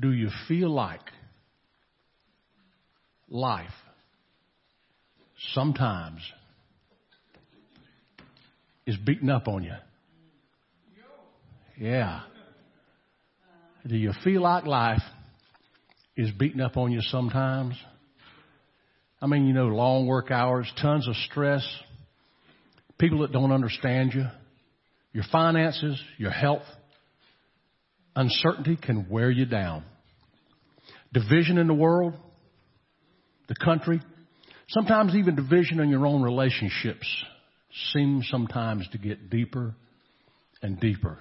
do you feel like life sometimes is beating up on you? Yeah. Do you feel like life is beating up on you sometimes? I mean, you know, long work hours, tons of stress, people that don't understand you, your finances, your health. Uncertainty can wear you down. Division in the world, the country, sometimes even division in your own relationships seems sometimes to get deeper and deeper.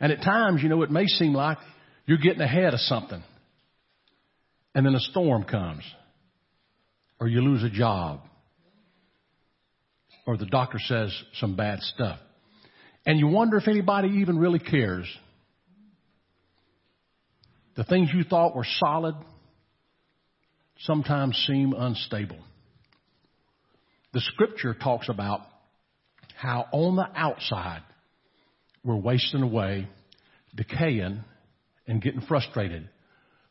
And at times, you know, it may seem like you're getting ahead of something. And then a storm comes. Or you lose a job. Or the doctor says some bad stuff. And you wonder if anybody even really cares. The things you thought were solid sometimes seem unstable. The scripture talks about how on the outside we're wasting away, decaying, and getting frustrated.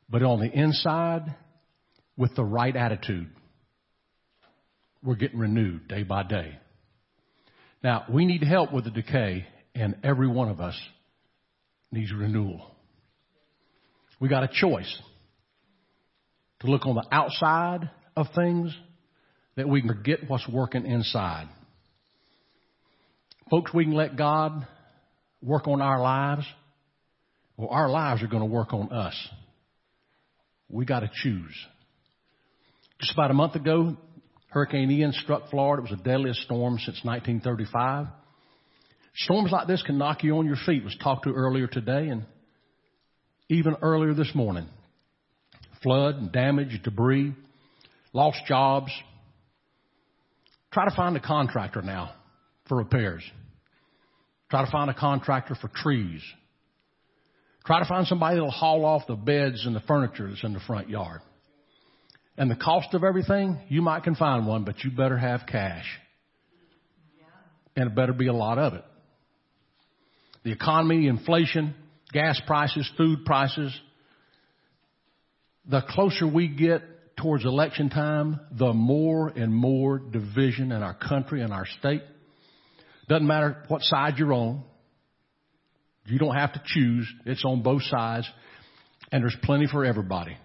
But on the inside, with the right attitude, we're getting renewed day by day. Now, we need help with the decay, and every one of us needs renewal. We got a choice to look on the outside of things that we can forget what's working inside. Folks, we can let God work on our lives, or our lives are going to work on us. We got to choose. Just about a month ago, Hurricane Ian struck Florida. It was the deadliest storm since 1935. Storms like this can knock you on your feet. Was talked to earlier today and even earlier this morning. Flood damage, debris, lost jobs. Try to find a contractor now for repairs. Try to find a contractor for trees. Try to find somebody that'll haul off the beds and the furniture that's in the front yard. And the cost of everything, you might can find one, but you better have cash. And it better be a lot of it. The economy, inflation, gas prices, food prices. The closer we get towards election time, the more and more division in our country and our state. Doesn't matter what side you're on. You don't have to choose. It's on both sides. And there's plenty for everybody.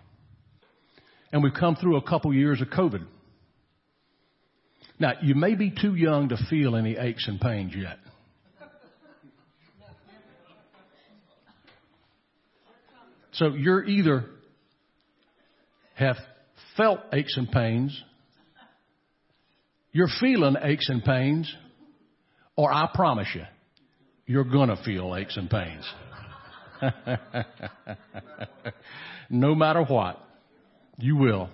And we've come through a couple years of COVID. Now, you may be too young to feel any aches and pains yet. So you're either have felt aches and pains, you're feeling aches and pains, or I promise you, you're gonna feel aches and pains. no matter what, you will.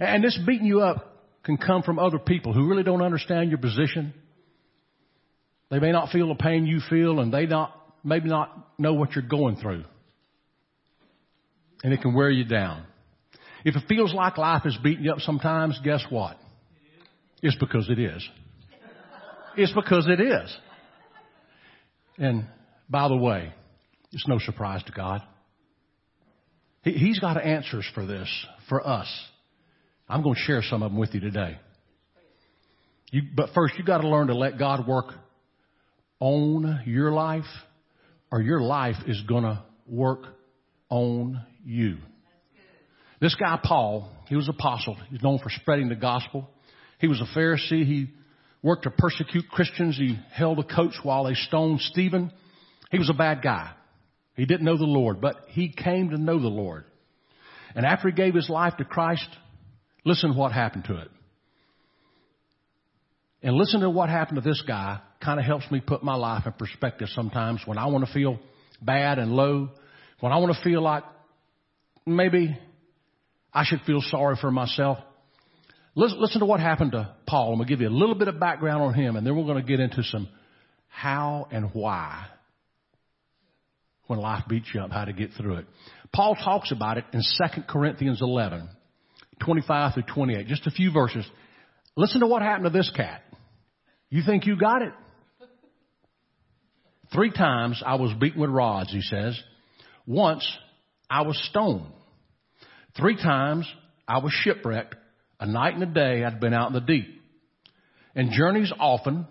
And this beating you up can come from other people who really don't understand your position. They may not feel the pain you feel and they not, maybe not know what you're going through. And it can wear you down. If it feels like life is beating you up sometimes, guess what? It's because it is. It's because it is. And by the way, it's no surprise to God. He, he's got answers for this, for us. I'm going to share some of them with you today. You, but first, you've got to learn to let God work on your life, or your life is going to work on you. This guy, Paul, he was apostle. He's known for spreading the gospel. He was a Pharisee. He worked to persecute Christians. He held a coach while they stoned Stephen. He was a bad guy. He didn't know the Lord, but he came to know the Lord. And after he gave his life to Christ, listen what happened to it. And listen to what happened to this guy kind of helps me put my life in perspective sometimes when I want to feel bad and low, when I want to feel like maybe I should feel sorry for myself. Listen, listen to what happened to Paul. I'm going to give you a little bit of background on him, and then we're going to get into some how and why when life beats you up, how to get through it. Paul talks about it in 2 Corinthians 11, 25 through 28. Just a few verses. Listen to what happened to this cat. You think you got it? Three times I was beaten with rods, he says. Once I was stoned. Three times I was shipwrecked. A night and a day I'd been out in the deep. And journeys often,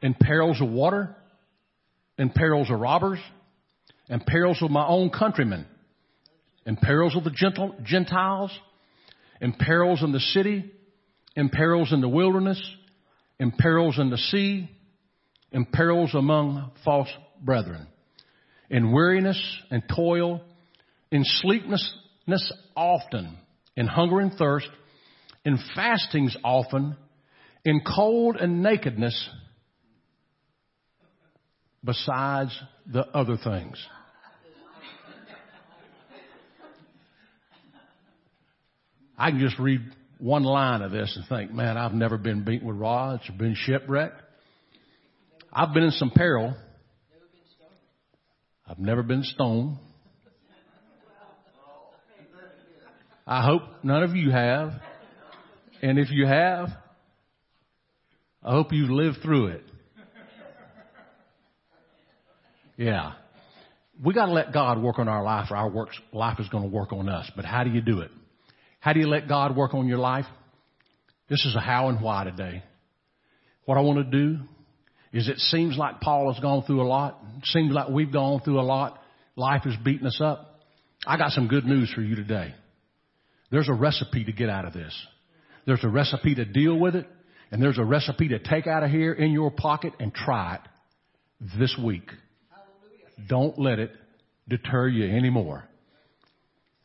in perils of water, in perils of robbers, in perils of my own countrymen, in perils of the Gentiles, in perils in the city, in perils in the wilderness, in perils in the sea, in perils among false brethren, in weariness and toil, in sleeplessness often, in hunger and thirst, in fastings often, in cold and nakedness, besides the other things. I can just read one line of this and think, man, I've never been beaten with rods or been shipwrecked. I've been in some peril. I've never been stoned. I hope none of you have. And if you have, I hope you've lived through it. Yeah. We gotta let God work on our life or our works, life is gonna work on us. But how do you do it? How do you let God work on your life? This is a how and why today. What I want to do is it seems like Paul has gone through a lot. Seems like we've gone through a lot. Life is beating us up. I got some good news for you today. There's a recipe to get out of this. There's a recipe to deal with it. And there's a recipe to take out of here in your pocket and try it this week. Don't let it deter you anymore.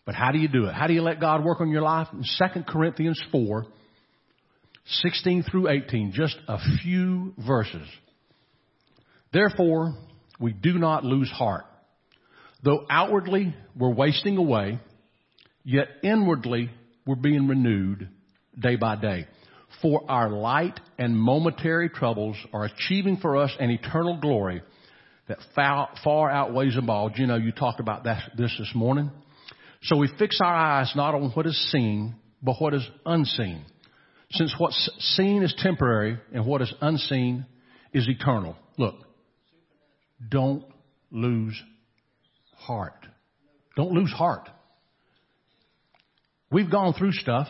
But how do you do it? How do you let God work on your life? In 2 Corinthians 4, 16 through 18, just a few verses. Therefore, we do not lose heart. Though outwardly we're wasting away, yet inwardly we're being renewed day by day. For our light and momentary troubles are achieving for us an eternal glory that far, outweighs them all. You know, you talked about that, this this morning. So we fix our eyes not on what is seen, but what is unseen. Since what's seen is temporary and what is unseen is eternal. Look, don't lose heart. Don't lose heart. We've gone through stuff.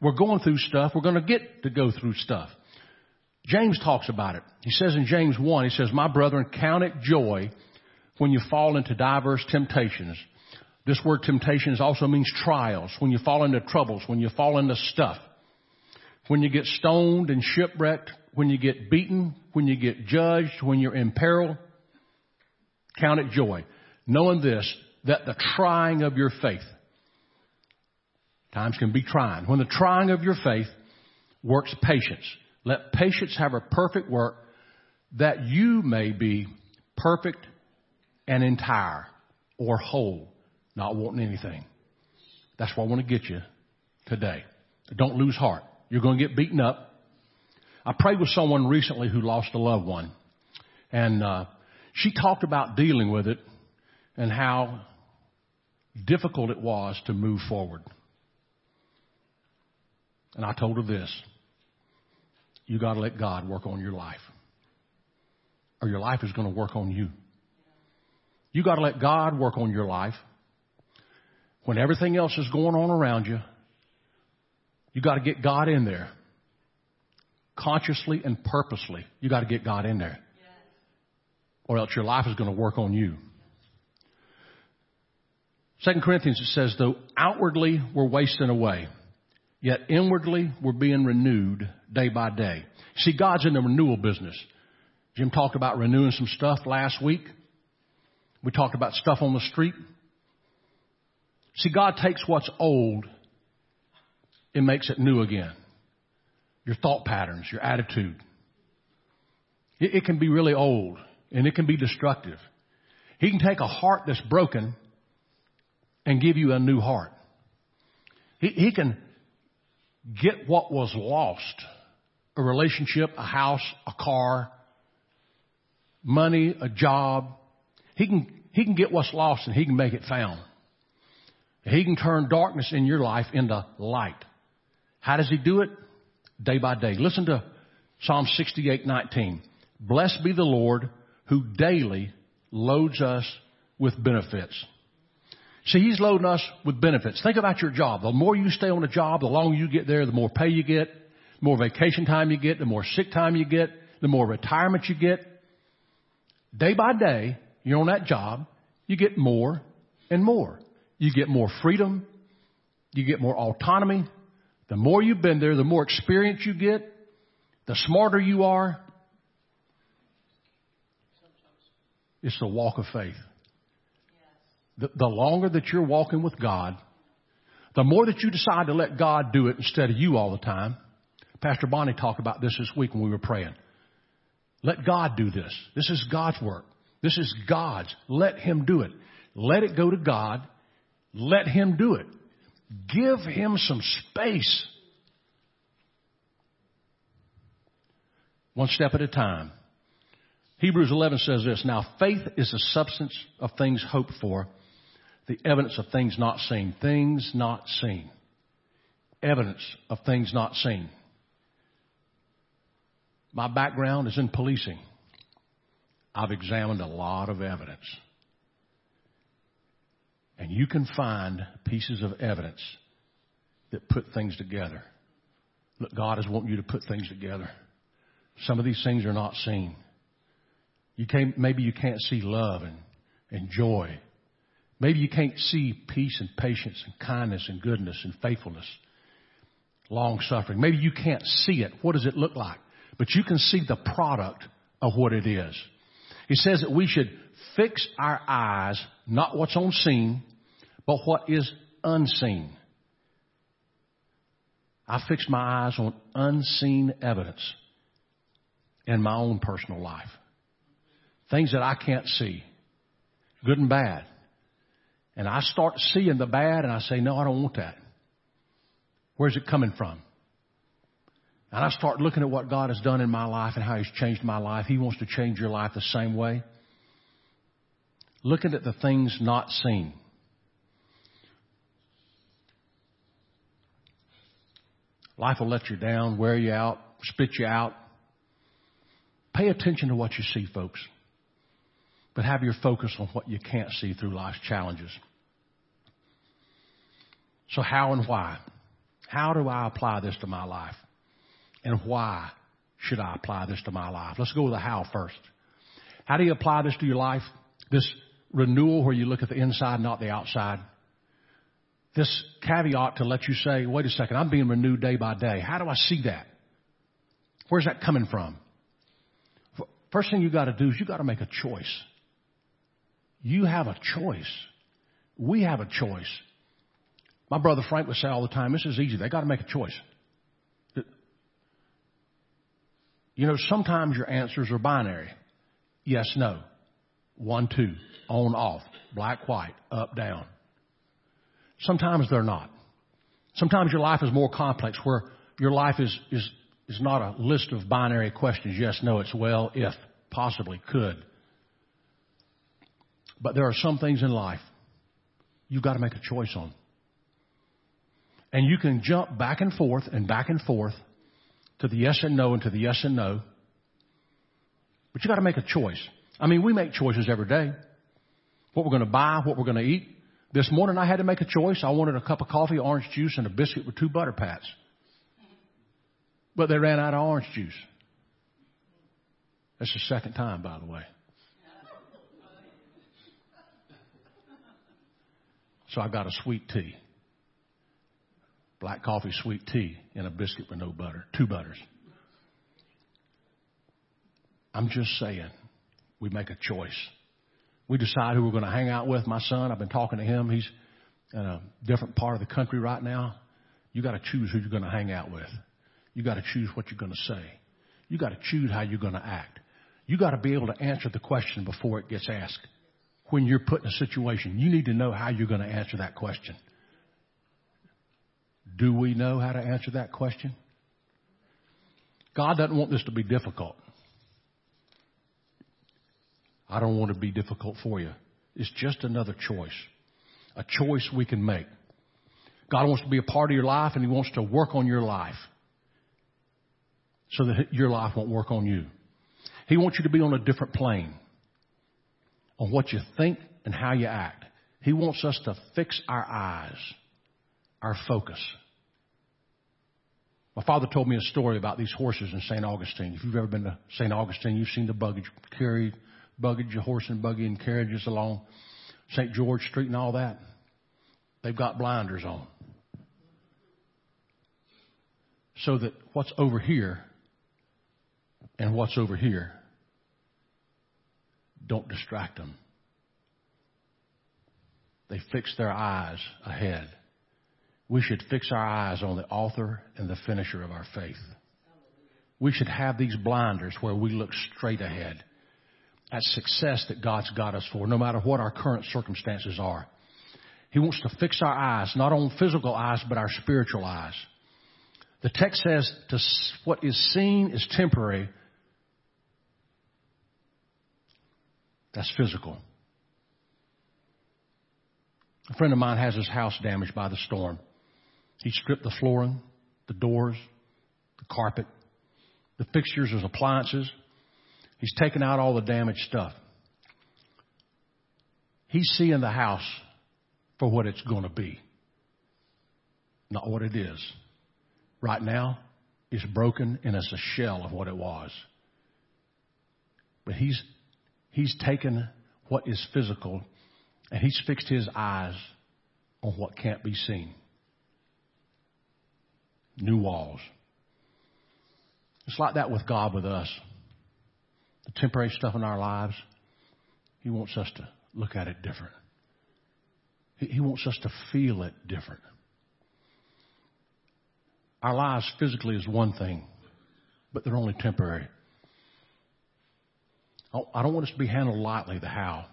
We're going through stuff. We're going to get to go through stuff. James talks about it. He says in James 1, he says, My brethren, count it joy when you fall into diverse temptations this word temptations also means trials. When you fall into troubles, when you fall into stuff, when you get stoned and shipwrecked, when you get beaten, when you get judged, when you're in peril, count it joy. Knowing this, that the trying of your faith, times can be trying. When the trying of your faith works patience, let patience have a perfect work that you may be perfect and entire or whole not wanting anything. That's where I want to get you today. Don't lose heart. You're going to get beaten up. I prayed with someone recently who lost a loved one, and uh, she talked about dealing with it and how difficult it was to move forward. And I told her this you got to let God work on your life, or your life is going to work on you. You got to let God work on your life, when everything else is going on around you, you got to get God in there. Consciously and purposely, you got to get God in there. Or else your life is going to work on you. Second Corinthians it says, though outwardly we're wasting away, yet inwardly we're being renewed day by day. See, God's in the renewal business. Jim talked about renewing some stuff last week. We talked about stuff on the street. See, God takes what's old and makes it new again. Your thought patterns, your attitude. It, it can be really old and it can be destructive. He can take a heart that's broken and give you a new heart. He, he can get what was lost a relationship, a house, a car, money, a job. He can, he can get what's lost and he can make it found. He can turn darkness in your life into light. How does he do it? Day by day. Listen to Psalm 68:19. Blessed be the Lord who daily loads us with benefits. See, he's loading us with benefits. Think about your job. The more you stay on a job, the longer you get there, the more pay you get, the more vacation time you get, the more sick time you get, the more retirement you get. Day by day, you're on that job, you get more and more. You get more freedom. You get more autonomy. The more you've been there, the more experience you get, the smarter you are. It's the walk of faith. The, the longer that you're walking with God, the more that you decide to let God do it instead of you all the time. Pastor Bonnie talked about this this week when we were praying. Let God do this. This is God's work. This is God's. Let Him do it. Let it go to God. Let Him do it. Give Him some space. One step at a time. Hebrews 11 says this, Now faith is the substance of things hoped for, the evidence of things not seen. Things not seen. Evidence of things not seen. My background is in policing. I've examined a lot of evidence. And you can find pieces of evidence that put things together. Look, God is wanting you to put things together. Some of these things are not seen. You can't, maybe you can't see love and, and joy. Maybe you can't see peace and patience and kindness and goodness and faithfulness, long suffering. Maybe you can't see it. What does it look like? But you can see the product of what it is. He says that we should fix our eyes, not what's on scene, but what is unseen. I fix my eyes on unseen evidence in my own personal life. Things that I can't see, good and bad. And I start seeing the bad and I say, no, I don't want that. Where's it coming from? And I start looking at what God has done in my life and how He's changed my life. He wants to change your life the same way. Looking at the things not seen. Life will let you down, wear you out, spit you out. Pay attention to what you see, folks. But have your focus on what you can't see through life's challenges. So, how and why? How do I apply this to my life? And why should I apply this to my life? Let's go with the how first. How do you apply this to your life? This renewal where you look at the inside, not the outside. This caveat to let you say, wait a second, I'm being renewed day by day. How do I see that? Where's that coming from? First thing you got to do is you got to make a choice. You have a choice. We have a choice. My brother Frank would say all the time, this is easy. They got to make a choice. You know, sometimes your answers are binary. Yes, no. One, two. On, off. Black, white. Up, down. Sometimes they're not. Sometimes your life is more complex where your life is, is, is not a list of binary questions. Yes, no, it's well, if, possibly, could. But there are some things in life you've got to make a choice on. And you can jump back and forth and back and forth to the yes and no and to the yes and no. But you've got to make a choice. I mean, we make choices every day. What we're going to buy, what we're going to eat. This morning I had to make a choice. I wanted a cup of coffee, orange juice, and a biscuit with two butter pats. But they ran out of orange juice. That's the second time, by the way. So I got a sweet tea black coffee, sweet tea, and a biscuit with no butter, two butters. I'm just saying, we make a choice. We decide who we're going to hang out with. My son, I've been talking to him. He's in a different part of the country right now. You got to choose who you're going to hang out with. You got to choose what you're going to say. You got to choose how you're going to act. You got to be able to answer the question before it gets asked. When you're put in a situation, you need to know how you're going to answer that question. Do we know how to answer that question? God doesn't want this to be difficult. I don't want to be difficult for you. It's just another choice. A choice we can make. God wants to be a part of your life and He wants to work on your life so that your life won't work on you. He wants you to be on a different plane on what you think and how you act. He wants us to fix our eyes, our focus. My father told me a story about these horses in St. Augustine. If you've ever been to St. Augustine, you've seen the baggage carried, baggage, horse and buggy and carriages along St. George Street and all that. They've got blinders on. So that what's over here and what's over here don't distract them. They fix their eyes ahead. We should fix our eyes on the author and the finisher of our faith. We should have these blinders where we look straight ahead at success that God's got us for, no matter what our current circumstances are. He wants to fix our eyes, not on physical eyes, but our spiritual eyes. The text says, to what is seen is temporary. That's physical. A friend of mine has his house damaged by the storm. He stripped the flooring, the doors, the carpet, the fixtures, his appliances. He's taken out all the damaged stuff. He's seeing the house for what it's going to be, not what it is. Right now, it's broken and it's a shell of what it was. But he's, he's taken what is physical and he's fixed his eyes on what can't be seen. New walls. It's like that with God with us. The temporary stuff in our lives, He wants us to look at it different. He wants us to feel it different. Our lives physically is one thing, but they're only temporary. I don't want us to be handled lightly, the how.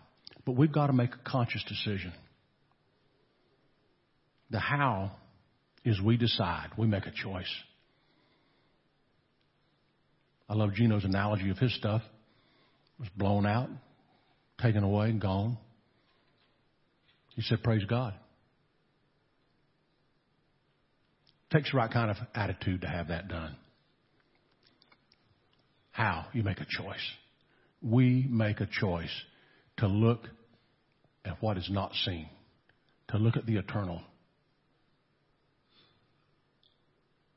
But we've got to make a conscious decision. The how is we decide, we make a choice. I love Gino's analogy of his stuff. Was blown out, taken away, gone. He said, Praise God. Takes the right kind of attitude to have that done. How? You make a choice. We make a choice to look at what is not seen, to look at the eternal.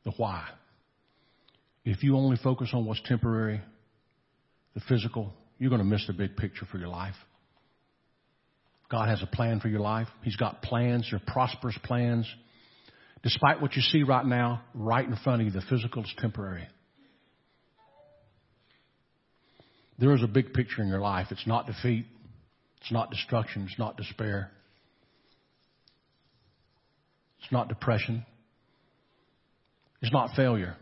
The why. If you only focus on what's temporary, the physical, you're going to miss the big picture for your life. God has a plan for your life. He's got plans, they're prosperous plans. Despite what you see right now, right in front of you, the physical is temporary. There is a big picture in your life. It's not defeat. It's not destruction. It's not despair. It's not depression. It's not failure.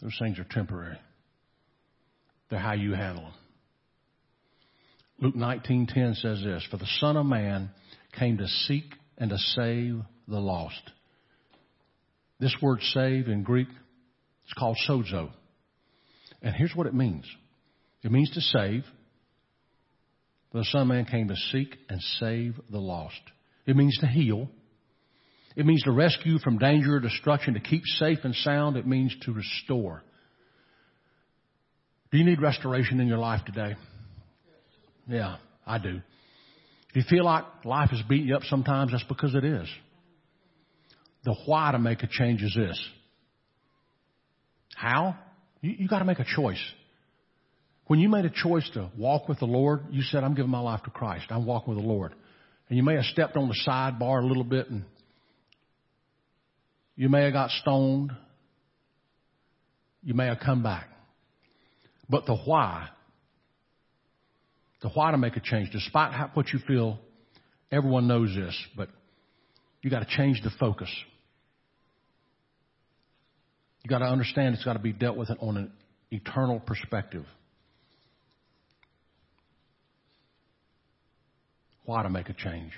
Those things are temporary. They're how you handle them. Luke 19:10 says this, "For the Son of Man came to seek and to save the lost." This word save in Greek is called sozo. And here's what it means. It means to save, the Son of Man came to seek and save the lost. It means to heal. It means to rescue from danger or destruction, to keep safe and sound. It means to restore. Do you need restoration in your life today? Yeah, I do. If you feel like life is beating you up sometimes, that's because it is. The why to make a change is this. How? You, you got to make a choice. When you made a choice to walk with the Lord, you said, I'm giving my life to Christ. I'm walking with the Lord. And you may have stepped on the sidebar a little bit and you may have got stoned. You may have come back. But the why, the why to make a change, despite how, what you feel, everyone knows this, but you got to change the focus. You got to understand it's got to be dealt with on an eternal perspective. Why to make a change?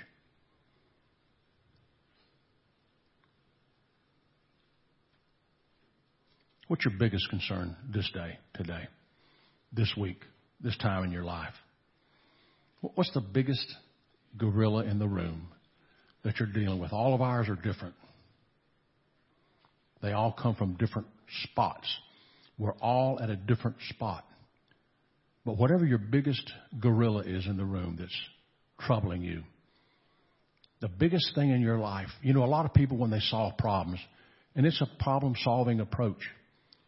What's your biggest concern this day, today, this week, this time in your life? What's the biggest gorilla in the room that you're dealing with? All of ours are different. They all come from different spots. We're all at a different spot. But whatever your biggest gorilla is in the room that's troubling you. The biggest thing in your life, you know, a lot of people when they solve problems, and it's a problem solving approach,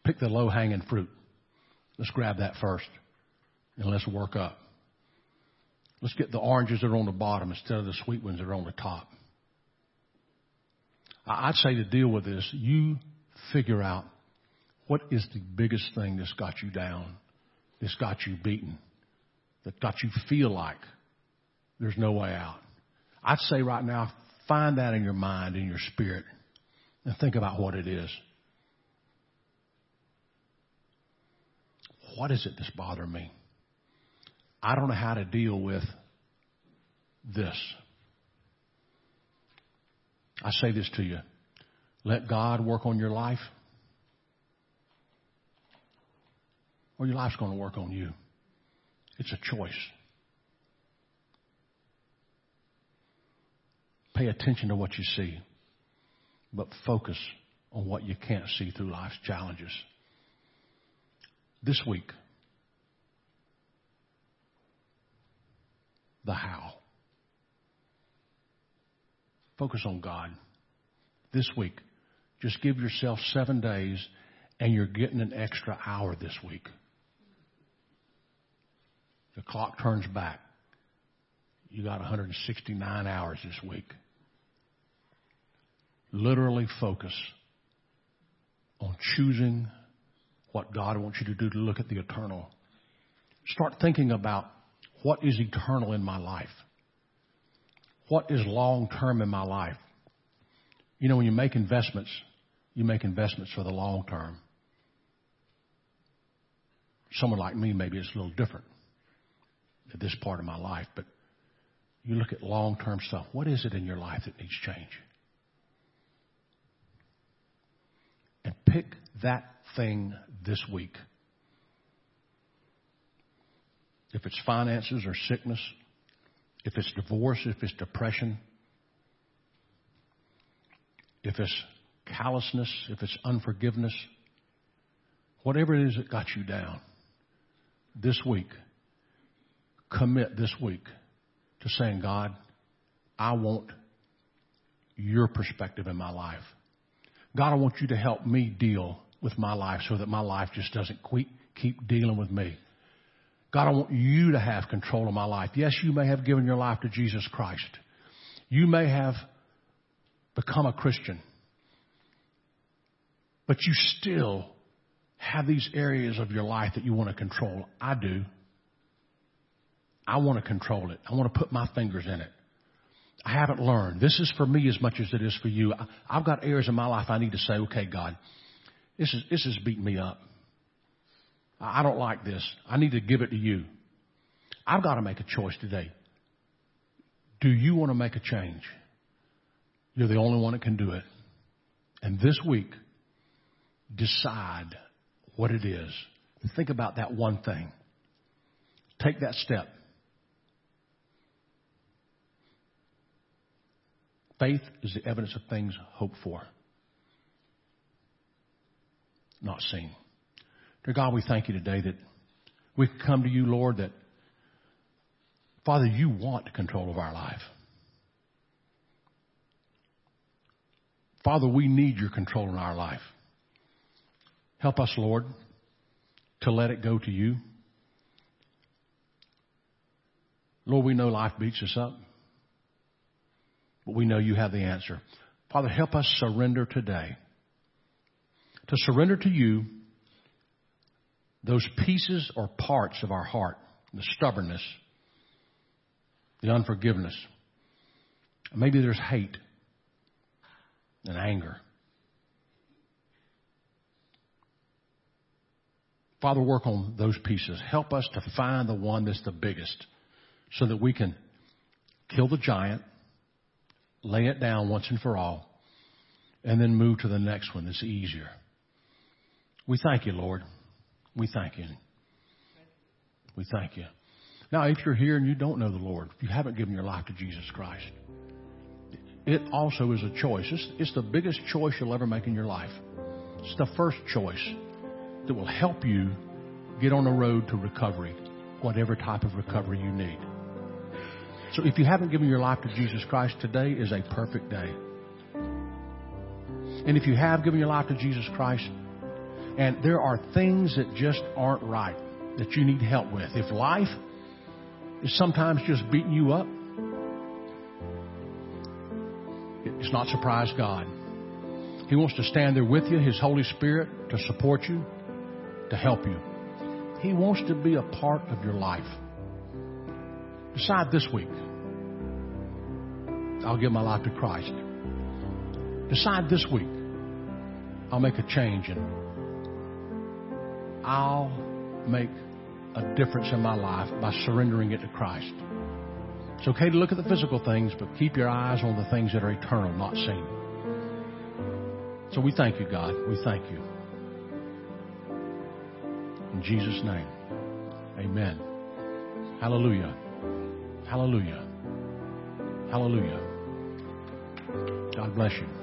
pick the low hanging fruit. Let's grab that first and let's work up. Let's get the oranges that are on the bottom instead of the sweet ones that are on the top. I'd say to deal with this, you figure out what is the biggest thing that's got you down, that's got you beaten, that got you feel like there's no way out. I'd say right now, find that in your mind, in your spirit, and think about what it is. What is it that's bothering me? I don't know how to deal with this. I say this to you. Let God work on your life, or your life's going to work on you. It's a choice. Pay attention to what you see, but focus on what you can't see through life's challenges. This week, the how. Focus on God. This week, just give yourself seven days and you're getting an extra hour this week. The clock turns back. You got 169 hours this week. Literally focus on choosing what God wants you to do to look at the eternal. Start thinking about what is eternal in my life? What is long term in my life? You know, when you make investments, you make investments for the long term. Someone like me, maybe it's a little different at this part of my life, but you look at long term stuff. What is it in your life that needs change? And pick that thing this week. If it's finances or sickness, if it's divorce, if it's depression, if it's callousness, if it's unforgiveness, whatever it is that got you down, this week, commit this week to saying, God, I want your perspective in my life. God, I want you to help me deal with my life so that my life just doesn't keep dealing with me. God, I want you to have control of my life. Yes, you may have given your life to Jesus Christ. You may have become a Christian. But you still have these areas of your life that you want to control. I do. I want to control it. I want to put my fingers in it. I haven't learned. This is for me as much as it is for you. I've got areas in my life I need to say, okay, God, this is, this is beating me up. I don't like this. I need to give it to you. I've got to make a choice today. Do you want to make a change? You're the only one that can do it. And this week, decide what it is. Think about that one thing. Take that step. Faith is the evidence of things hoped for, not seen. Dear God, we thank you today that we come to you, Lord, that Father, you want control of our life. Father, we need your control in our life. Help us, Lord, to let it go to you. Lord, we know life beats us up, but we know you have the answer. Father, help us surrender today. To surrender to you those pieces or parts of our heart, the stubbornness, the unforgiveness. Maybe there's hate and anger. Father, work on those pieces. Help us to find the one that's the biggest so that we can kill the giant, lay it down once and for all, and then move to the next one that's easier. We thank you, Lord. We thank you. We thank you. Now, if you're here and you don't know the Lord, if you haven't given your life to Jesus Christ, it also is a choice. It's, it's the biggest choice you'll ever make in your life. It's the first choice that will help you get on the road to recovery, whatever type of recovery you need. So if you haven't given your life to Jesus Christ, today is a perfect day. And if you have given your life to Jesus Christ, and there are things that just aren't right that you need help with, if life is sometimes just beating you up, it's not surprise God. He wants to stand there with you, His Holy Spirit, to support you, to help you. He wants to be a part of your life. Decide this week. I'll give my life to Christ. Decide this week. I'll make a change and I'll make a difference in my life by surrendering it to Christ. It's okay to look at the physical things, but keep your eyes on the things that are eternal, not seen. So we thank you, God. We thank you. In Jesus' name, amen. Hallelujah. Hallelujah. Hallelujah. God bless you.